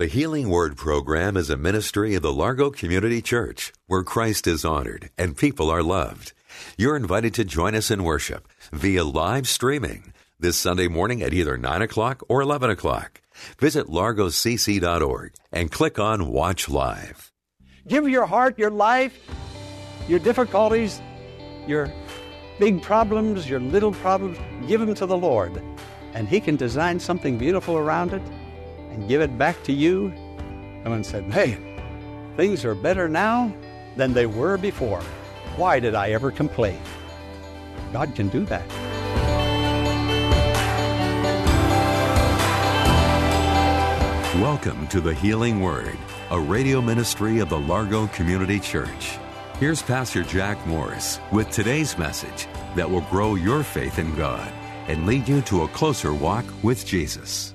The Healing Word program is a ministry of the Largo Community Church where Christ is honored and people are loved. You're invited to join us in worship via live streaming this Sunday morning at either 9 o'clock or 11 o'clock. Visit largocc.org and click on Watch Live. Give your heart, your life, your difficulties, your big problems, your little problems, give them to the Lord. And He can design something beautiful around it and give it back to you. Someone said, Hey, things are better now than they were before. Why did I ever complain? God can do that. Welcome to the Healing Word, a radio ministry of the Largo Community Church. Here's Pastor Jack Morris with today's message that will grow your faith in God and lead you to a closer walk with Jesus.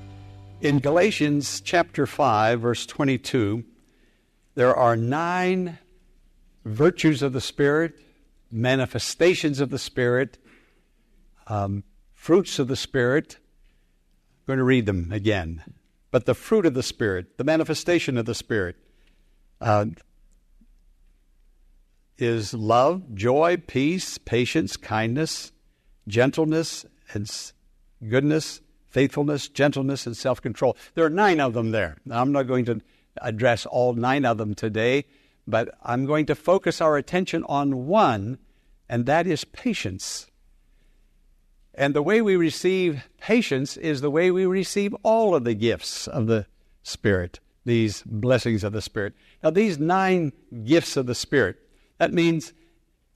In Galatians chapter 5, verse 22, there are nine virtues of the Spirit, manifestations of the Spirit, um, fruits of the Spirit. I'm going to read them again. But the fruit of the Spirit, the manifestation of the Spirit, uh, is love, joy, peace, patience, kindness, gentleness, and goodness, faithfulness, gentleness, and self control. There are nine of them there. Now, I'm not going to address all nine of them today, but I'm going to focus our attention on one, and that is patience. And the way we receive patience is the way we receive all of the gifts of the Spirit, these blessings of the Spirit. Now, these nine gifts of the Spirit, that means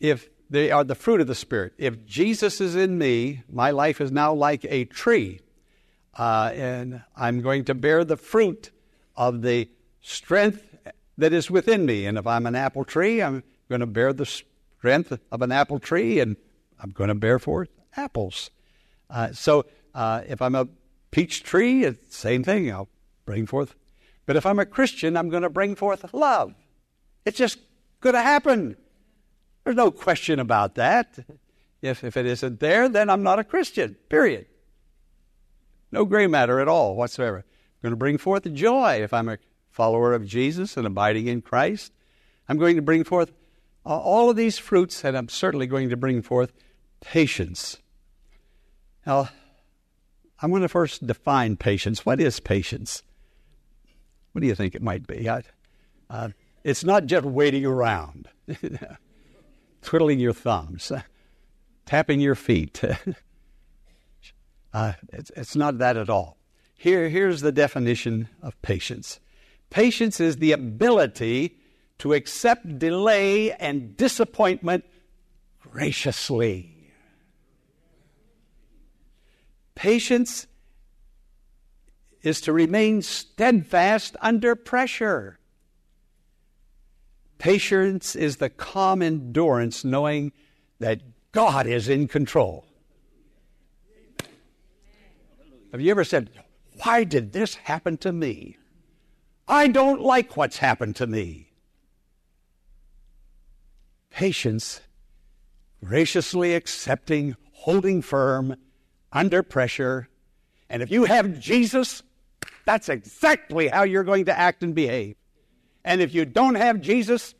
if they are the fruit of the Spirit, if Jesus is in me, my life is now like a tree. Uh, and I'm going to bear the fruit of the strength that is within me. And if I'm an apple tree, I'm going to bear the strength of an apple tree, and I'm going to bear forth apples. Uh, so uh, if I'm a peach tree, it's same thing. I'll bring forth. But if I'm a Christian, I'm going to bring forth love. It's just going to happen. There's no question about that. If, if it isn't there, then I'm not a Christian, period. No gray matter at all whatsoever. I'm going to bring forth joy if I'm a follower of Jesus and abiding in Christ. I'm going to bring forth all of these fruits, and I'm certainly going to bring forth patience. Now, I'm going to first define patience. What is patience? What do you think it might be? I, uh, it's not just waiting around, twiddling your thumbs, tapping your feet. Uh, it's, it's not that at all. Here, here's the definition of patience patience is the ability to accept delay and disappointment graciously. Patience is to remain steadfast under pressure. Patience is the calm endurance knowing that God is in control. Have you ever said, Why did this happen to me? I don't like what's happened to me. Patience, graciously accepting, holding firm under pressure. And if you have Jesus, that's exactly how you're going to act and behave. And if you don't have Jesus,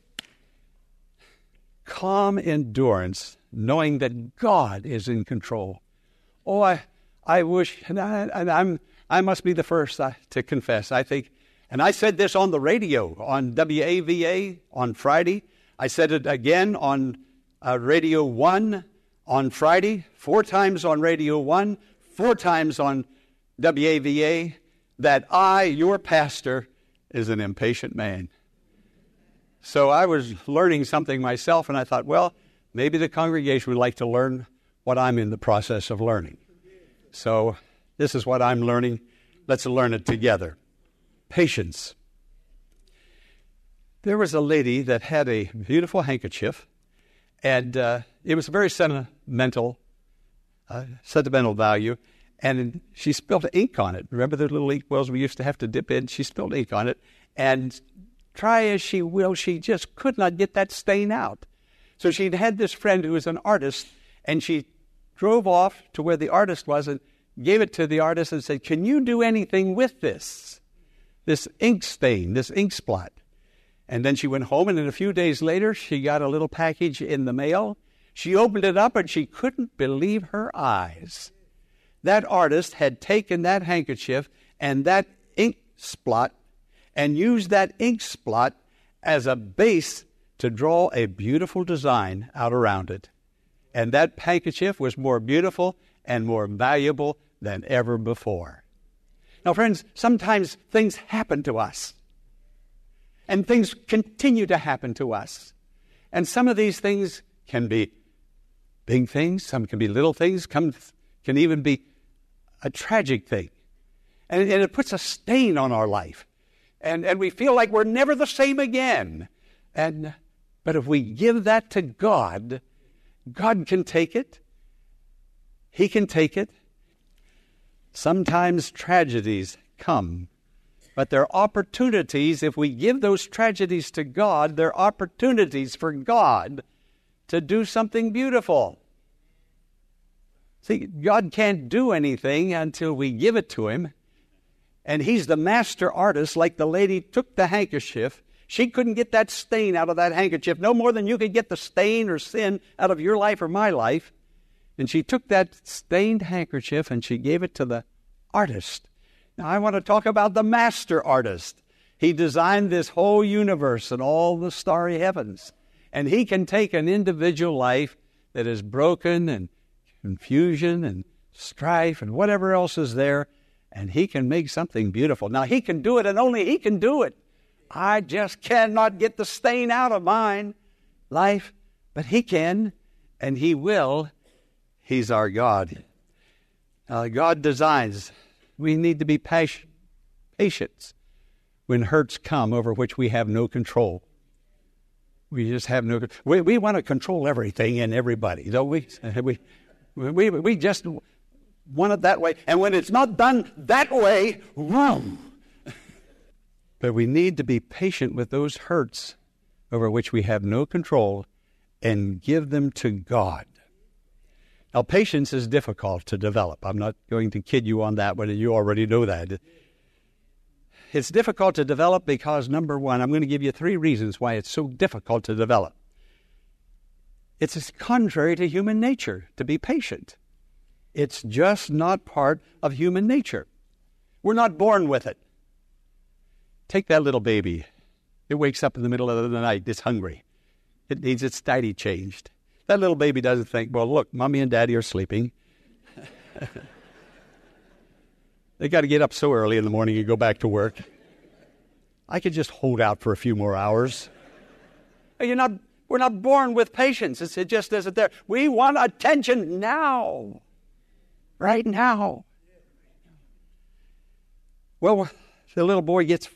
calm endurance, knowing that God is in control. Oh, I, I wish, and, I, and I'm, I must be the first to confess. I think, and I said this on the radio on WAVA on Friday. I said it again on uh, Radio 1 on Friday, four times on Radio 1, four times on WAVA, that I, your pastor, is an impatient man. So I was learning something myself, and I thought, well, maybe the congregation would like to learn what I'm in the process of learning. So this is what I'm learning. Let's learn it together. Patience. There was a lady that had a beautiful handkerchief, and uh, it was a very sentimental, uh, sentimental value, and she spilled ink on it. Remember the little ink wells we used to have to dip in? She spilled ink on it, and try as she will, she just could not get that stain out. So she'd had this friend who was an artist, and she drove off to where the artist was and gave it to the artist and said, Can you do anything with this? This ink stain, this ink spot. And then she went home, and then a few days later, she got a little package in the mail. She opened it up, and she couldn't believe her eyes. That artist had taken that handkerchief and that ink spot and used that ink spot as a base to draw a beautiful design out around it. And that handkerchief was more beautiful and more valuable than ever before. Now, friends, sometimes things happen to us, and things continue to happen to us. And some of these things can be big things, some can be little things, some can even be a tragic thing. And, and it puts a stain on our life. And, and we feel like we're never the same again. And, but if we give that to God, God can take it. He can take it. Sometimes tragedies come, but they're opportunities. If we give those tragedies to God, they're opportunities for God to do something beautiful. See, God can't do anything until we give it to Him. And He's the master artist, like the lady took the handkerchief. She couldn't get that stain out of that handkerchief, no more than you could get the stain or sin out of your life or my life. And she took that stained handkerchief and she gave it to the artist. Now, I want to talk about the master artist. He designed this whole universe and all the starry heavens. And he can take an individual life that is broken and confusion and strife and whatever else is there, and He can make something beautiful. Now, He can do it, and only He can do it. I just cannot get the stain out of mine life, but He can, and He will. He's our God. Uh, God designs. We need to be patient, patience when hurts come over which we have no control. We just have no. We, we want to control everything and everybody, don't we? we we, we just want it that way. And when it's not done that way, wrong. But we need to be patient with those hurts over which we have no control and give them to God. Now, patience is difficult to develop. I'm not going to kid you on that, but you already know that. It's difficult to develop because, number one, I'm going to give you three reasons why it's so difficult to develop. It's contrary to human nature to be patient. It's just not part of human nature. We're not born with it. Take that little baby. It wakes up in the middle of the night. It's hungry. It needs its diety changed. That little baby doesn't think, well, look, mommy and daddy are sleeping. they got to get up so early in the morning and go back to work. I could just hold out for a few more hours. You're not we're not born with patience. It just isn't there. We want attention now, right now. Well, the little boy gets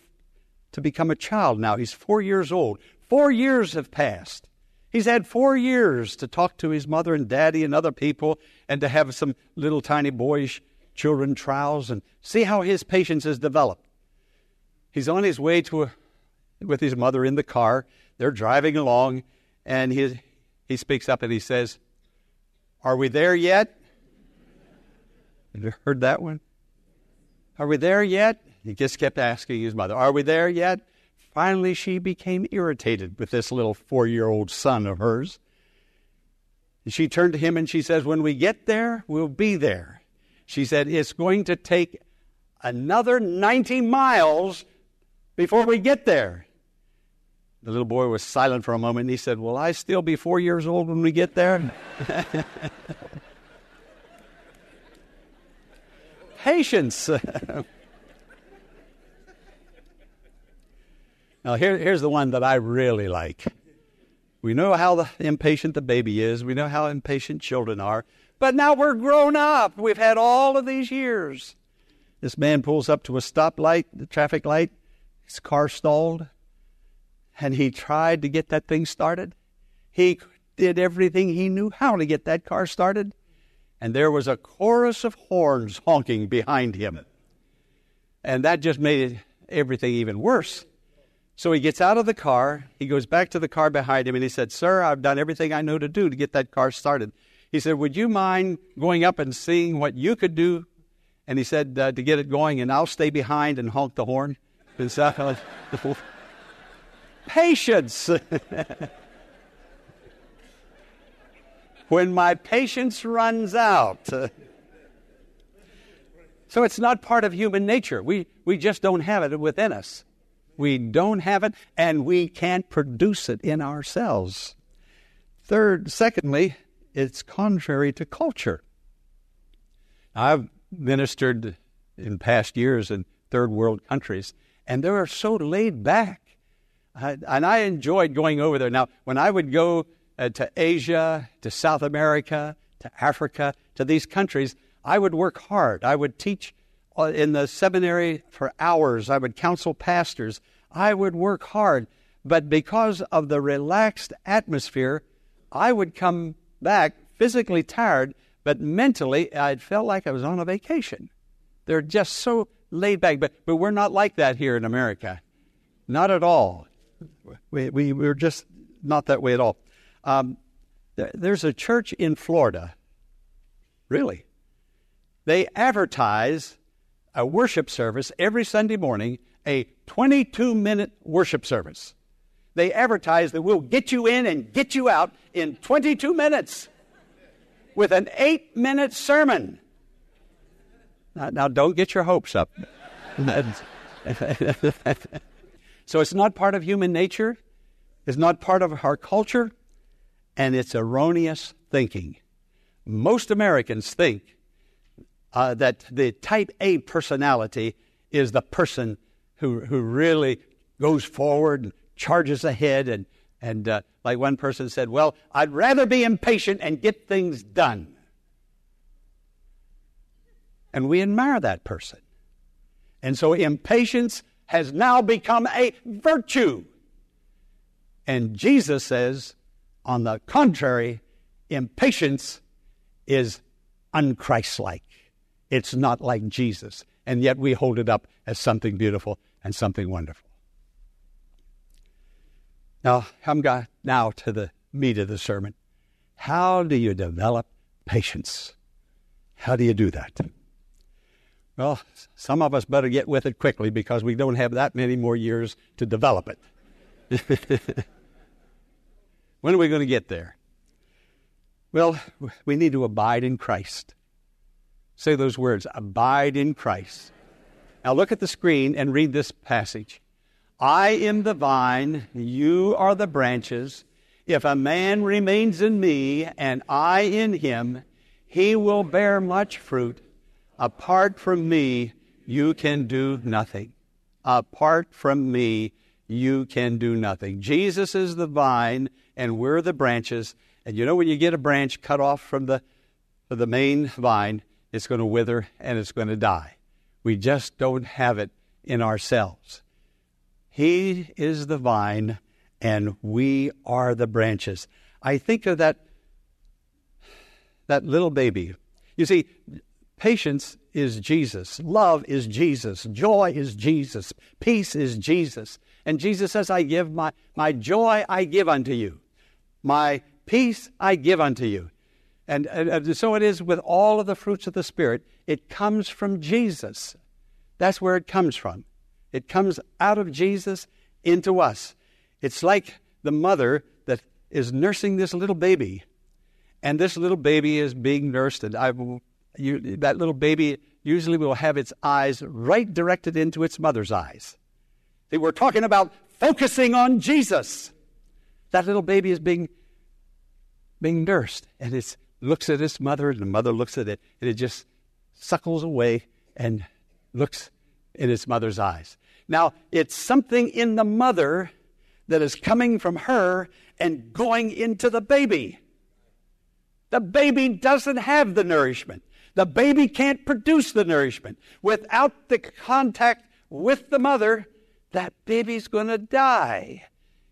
to become a child now. He's four years old. Four years have passed. He's had four years to talk to his mother and daddy and other people and to have some little tiny boyish children trials and see how his patience has developed. He's on his way to a, with his mother in the car. They're driving along and he, he speaks up and he says, Are we there yet? Have you heard that one? Are we there yet? He just kept asking his mother, Are we there yet? Finally, she became irritated with this little four year old son of hers. She turned to him and she says, When we get there, we'll be there. She said, It's going to take another 90 miles before we get there. The little boy was silent for a moment and he said, Will I still be four years old when we get there? Patience. now, here, here's the one that I really like. We know how the, impatient the baby is, we know how impatient children are, but now we're grown up. We've had all of these years. This man pulls up to a stoplight, the traffic light, his car stalled and he tried to get that thing started. He did everything he knew how to get that car started. And there was a chorus of horns honking behind him. And that just made everything even worse. So he gets out of the car. He goes back to the car behind him and he said, Sir, I've done everything I know to do to get that car started. He said, Would you mind going up and seeing what you could do? And he said, uh, To get it going, and I'll stay behind and honk the horn. Patience. when my patience runs out. so it's not part of human nature. We, we just don't have it within us. We don't have it, and we can't produce it in ourselves. Third, secondly, it's contrary to culture. I've ministered in past years in third world countries, and they are so laid back. and I enjoyed going over there. Now, when I would go uh, to Asia, to South America, to Africa, to these countries, I would work hard. I would teach in the seminary for hours. I would counsel pastors. I would work hard. But because of the relaxed atmosphere, I would come back physically tired, but mentally I felt like I was on a vacation. They're just so laid back. But, but we're not like that here in America. Not at all. We, we, we're just not that way at all. Um, there's a church in Florida, really. They advertise a worship service every Sunday morning, a 22 minute worship service. They advertise that we'll get you in and get you out in 22 minutes with an eight minute sermon. Now, now, don't get your hopes up. so it's not part of human nature, it's not part of our culture, and it's erroneous thinking. Most Americans think uh, that the type A personality is the person who, who really goes forward and charges ahead. And, and uh, like one person said, Well, I'd rather be impatient and get things done. And we admire that person. And so impatience has now become a virtue. And Jesus says, on the contrary, impatience is unchristlike. It's not like Jesus. And yet we hold it up as something beautiful and something wonderful. Now, I'm now to the meat of the sermon. How do you develop patience? How do you do that? Well, some of us better get with it quickly because we don't have that many more years to develop it. When are we going to get there? Well, we need to abide in Christ. Say those words abide in Christ. Now look at the screen and read this passage. I am the vine, you are the branches. If a man remains in me and I in him, he will bear much fruit. Apart from me, you can do nothing. Apart from me, you can do nothing. Jesus is the vine, and we're the branches. And you know, when you get a branch cut off from the, the main vine, it's going to wither and it's going to die. We just don't have it in ourselves. He is the vine, and we are the branches. I think of that, that little baby. You see, patience is Jesus, love is Jesus, joy is Jesus, peace is Jesus. And Jesus says, I give my, my joy, I give unto you. My peace I give unto you. And, and, so it is with all of the fruits of the Spirit. It comes from Jesus. That's where it comes from. It comes out of Jesus into us. It's like the mother that is nursing this little baby, and this little baby is being nursed, and I, you, that little baby usually will have its eyes right directed into its mother's eyes. See, we're talking about focusing on Jesus that little baby is being being nursed, and it looks at its mother, and the mother looks at it, and it just suckles away and looks in its mother's eyes. Now, it's something in the mother that is coming from her and going into the baby. The baby doesn't have the nourishment. The baby can't produce the nourishment. Without the contact with the mother, that baby's going to die.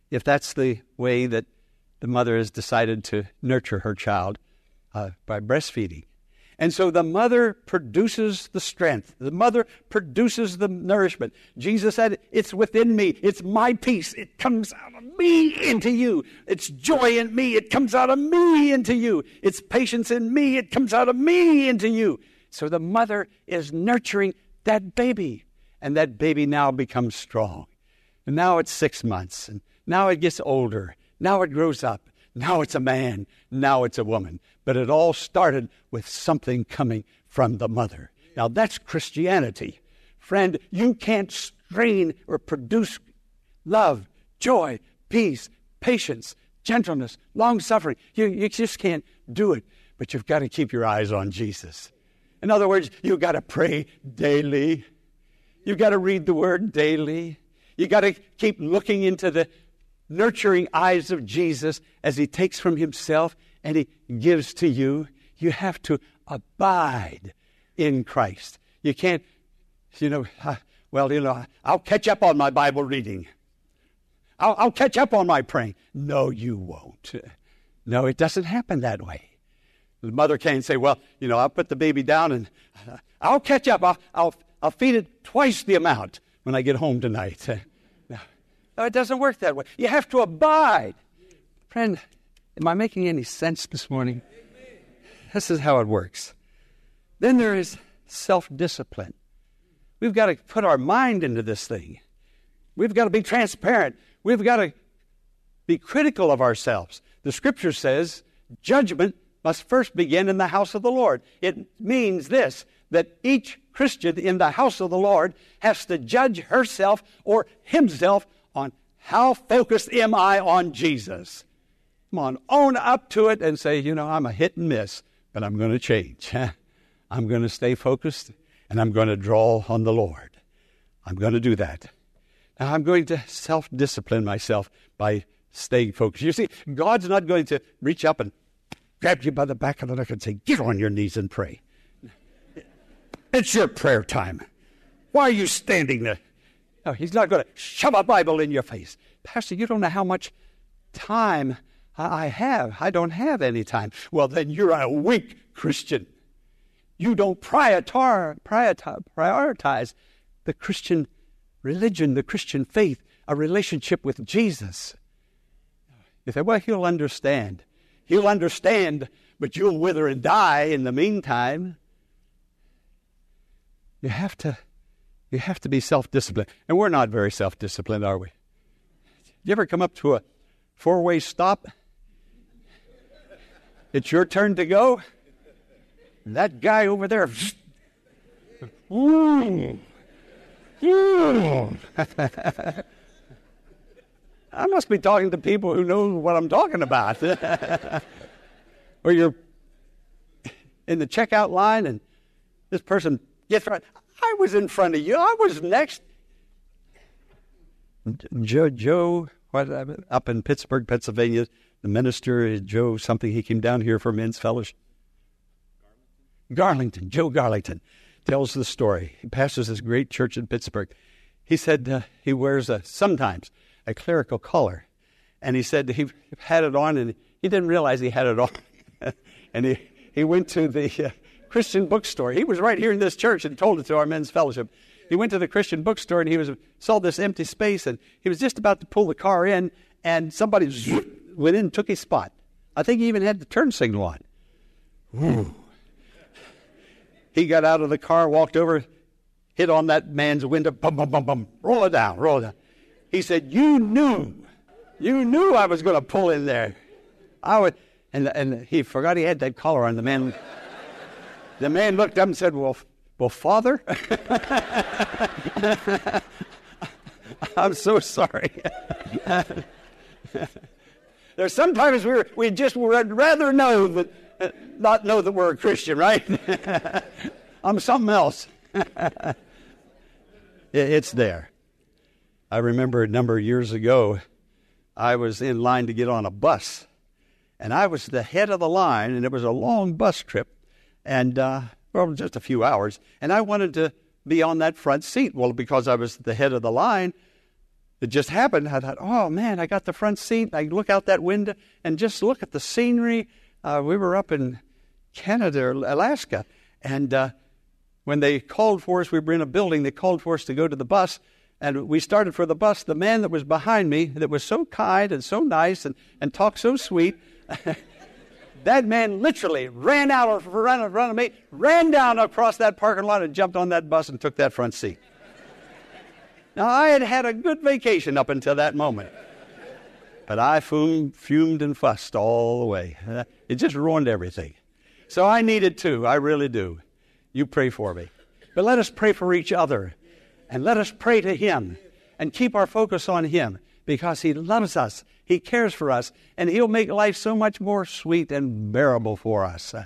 If that's the way that the mother has decided to nurture her child uh, by breastfeeding. And so the mother produces the strength. The mother produces the nourishment. Jesus said, It's within me. It's my peace. It comes out of me into you. It's joy in me. It comes out of me into you. It's patience in me. It comes out of me into you. So the mother is nurturing that baby. And that baby now becomes strong. And now it's six months. And now it gets older. Now it grows up. Now it's a man. Now it's a woman. But it all started with something coming from the mother. Now that's Christianity. Friend, you can't strain or produce love, joy, peace, patience, gentleness, long suffering. You, you just can't do it. But you've got to keep your eyes on Jesus. In other words, you've got to pray daily. You've got to read the word daily. You've got to keep looking into the nurturing eyes of Jesus as he takes from himself and he gives to you. You have to abide in Christ. You can't, you know, well, you know, I'll catch up on my Bible reading. I'll, I'll catch up on my praying. No, you won't. No, it doesn't happen that way. The mother can't say, well, you know, I'll put the baby down and I'll catch up. I'll, I'll, I'll feed it twice the amount when I get home tonight. No, it doesn't work that way. You have to abide. Friend, am I making any sense this morning? This is how it works. Then there is self discipline. We've got to put our mind into this thing. We've got to be transparent. We've got to be critical of ourselves. The scripture says judgment must first begin in the house of the Lord. It means this that each Christian in the house of the Lord has to judge herself or himself how focused am I on Jesus? Come on, own up to it and say, you know, I'm a hit and miss, but I'm going to change. I'm going to stay focused and I'm going to draw on the Lord. I'm going to do that. Now, I'm going to self discipline myself by staying focused. You see, God's not going to reach up and grab you by the back of the neck and say, Get on your knees and pray. It's your prayer time. Why are you standing there? No, he's not going to shove a Bible in your face. Pastor, you don't know how much time I have. I don't have any time. Well, then you're a weak Christian. You don't prioritize the Christian religion, the Christian faith, a relationship with Jesus. You say, well, he'll understand. He'll understand, but you'll wither and die in the meantime. You have to you have to be self disciplined. And we're not very self disciplined, are we? You ever come up to a four way stop? It's your turn to go. That guy over there. I must be talking to people who know what I'm talking about. or you're in the checkout line and this person gets right. I was in front of you. I was next. Joe, Joe, what, up in Pittsburgh, Pennsylvania, the minister, Joe something, he came down here for men's fellowship. Garlington, Joe Garlington, tells the story. He pastors this great church in Pittsburgh. He said uh, he wears a, sometimes a clerical collar. And he said he had it on and he didn't realize he had it on. and he, he went to the, uh, Christian bookstore. He was right here in this church and told it to our men's fellowship. He went to the Christian bookstore and he was saw this empty space and he was just about to pull the car in and somebody went in and took his spot. I think he even had the turn signal on. Whew. He got out of the car, walked over, hit on that man's window, bum, bum, bum, bum, roll it down, roll it down. He said, You knew, you knew I was going to pull in there. I would, and, and he forgot he had that collar on. The man the man looked up and said, Well, well Father? I'm so sorry. There's sometimes we we just would rather know that, uh, not know that we're a Christian, right? I'm something else. it's there. I remember a number of years ago, I was in line to get on a bus, and I was the head of the line, and it was a long bus trip and uh, well, just a few hours. And I wanted to be on that front seat. Well, because I was the head of the line, it just happened. I thought, oh man, I got the front seat. I look out that window and just look at the scenery. Uh, we were up in Canada or Alaska, and uh, when they called for us, we were in a building. They called for us to go to the bus, and we started for the bus. The man that was behind me, that was so kind and so nice and, and talked so sweet, that man literally ran out of front of me, ran down across that parking lot and jumped on that bus and took that front seat. Now, I had had a good vacation up until that moment. But I fumed, fumed and fussed all the way. It just ruined everything. So I needed to. I really do. You pray for me. But let us pray for each other. And let us pray to Him and keep our focus on Him because He loves us. He cares for us. And He'll make life so much more sweet and bearable for us. Uh,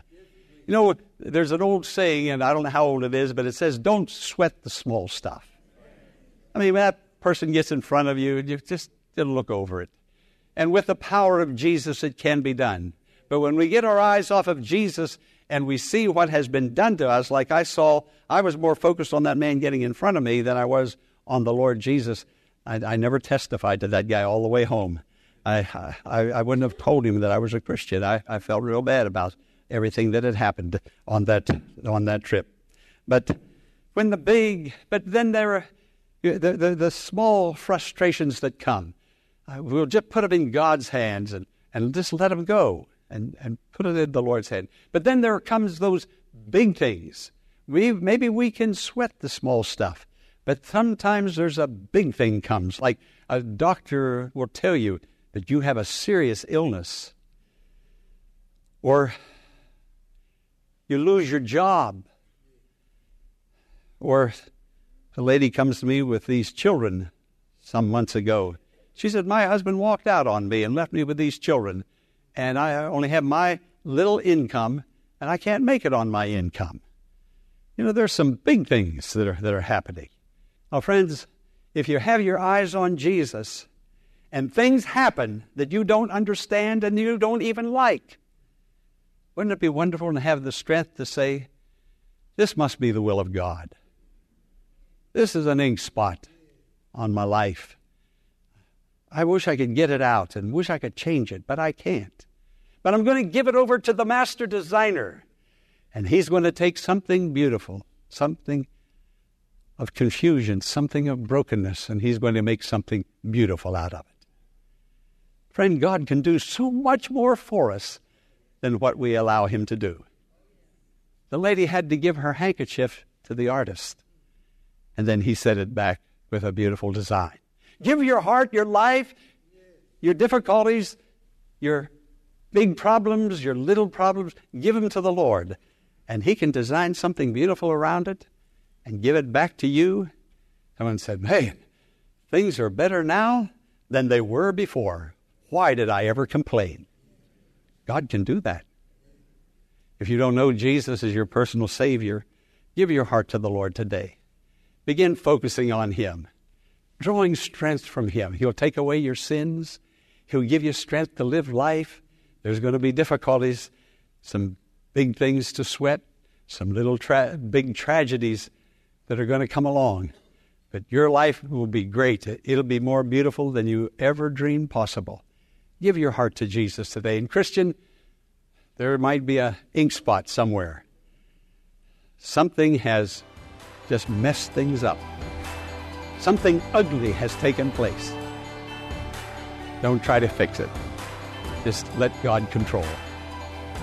you know, there's an old saying, and I don't know how old it is, but it says, don't sweat the small stuff. I mean, when that person gets in front of you, you just look over it. And with the power of Jesus, it can be done. But when we get our eyes off of Jesus and we see what has been done to us, like I saw, I was more focused on that man getting in front of me than I was on the Lord Jesus. I, I never testified to that guy all the way home. I, I, I wouldn't have told him that I was a Christian. I, I felt real bad about everything that had happened on that, on that trip. But when the big, but then there are the, the, the small frustrations that come, we'll just put them in God's hands and, and just let them go and, and put it in the Lord's hand. But then there comes those big things. We, maybe we can sweat the small stuff, but sometimes there's a big thing comes, like a doctor will tell you that you have a serious illness, or you lose your job, or a lady comes to me with these children some months ago. She said, My husband walked out on me and left me with these children, and I only have my little income, and I can't make it on my income. You know, there's some big things that are, that are happening. Now, friends, if you have your eyes on Jesus and things happen that you don't understand and you don't even like, wouldn't it be wonderful to have the strength to say, This must be the will of God? This is an ink spot on my life. I wish I could get it out and wish I could change it, but I can't. But I'm going to give it over to the master designer, and he's going to take something beautiful, something of confusion, something of brokenness, and he's going to make something beautiful out of it. Friend, God can do so much more for us than what we allow him to do. The lady had to give her handkerchief to the artist. And then he set it back with a beautiful design. Give your heart, your life, your difficulties, your big problems, your little problems, give them to the Lord. And He can design something beautiful around it and give it back to you. Someone said, Man, things are better now than they were before. Why did I ever complain? God can do that. If you don't know Jesus as your personal Savior, give your heart to the Lord today. Begin focusing on Him, drawing strength from Him. He'll take away your sins, He'll give you strength to live life. There's going to be difficulties, some big things to sweat, some little tra- big tragedies that are going to come along. But your life will be great. It'll be more beautiful than you ever dreamed possible. Give your heart to Jesus today. And Christian, there might be a ink spot somewhere. Something has just messed things up. Something ugly has taken place. Don't try to fix it. Just let God control.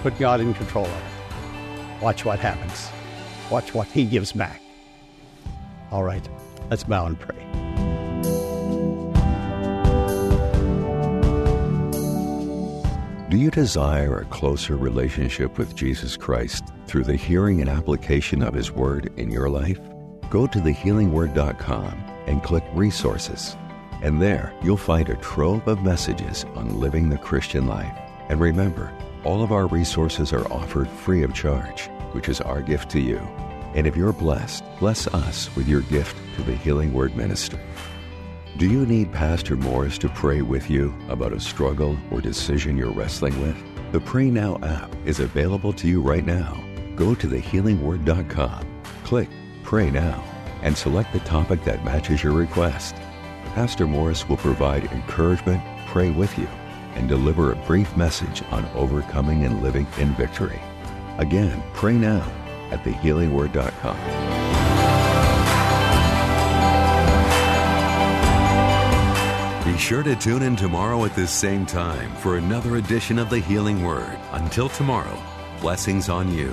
Put God in control of it. Watch what happens. Watch what He gives back. All right, let's bow and pray. Do you desire a closer relationship with Jesus Christ through the hearing and application of His Word in your life? go to thehealingword.com and click Resources. And there you'll find a trove of messages on living the Christian life. And remember, all of our resources are offered free of charge, which is our gift to you. And if you're blessed, bless us with your gift to the Healing Word Ministry. Do you need Pastor Morris to pray with you about a struggle or decision you're wrestling with? The Pray Now app is available to you right now. Go to thehealingword.com, click Pray now and select the topic that matches your request. Pastor Morris will provide encouragement, pray with you, and deliver a brief message on overcoming and living in victory. Again, pray now at thehealingword.com. Be sure to tune in tomorrow at this same time for another edition of the Healing Word. Until tomorrow, blessings on you.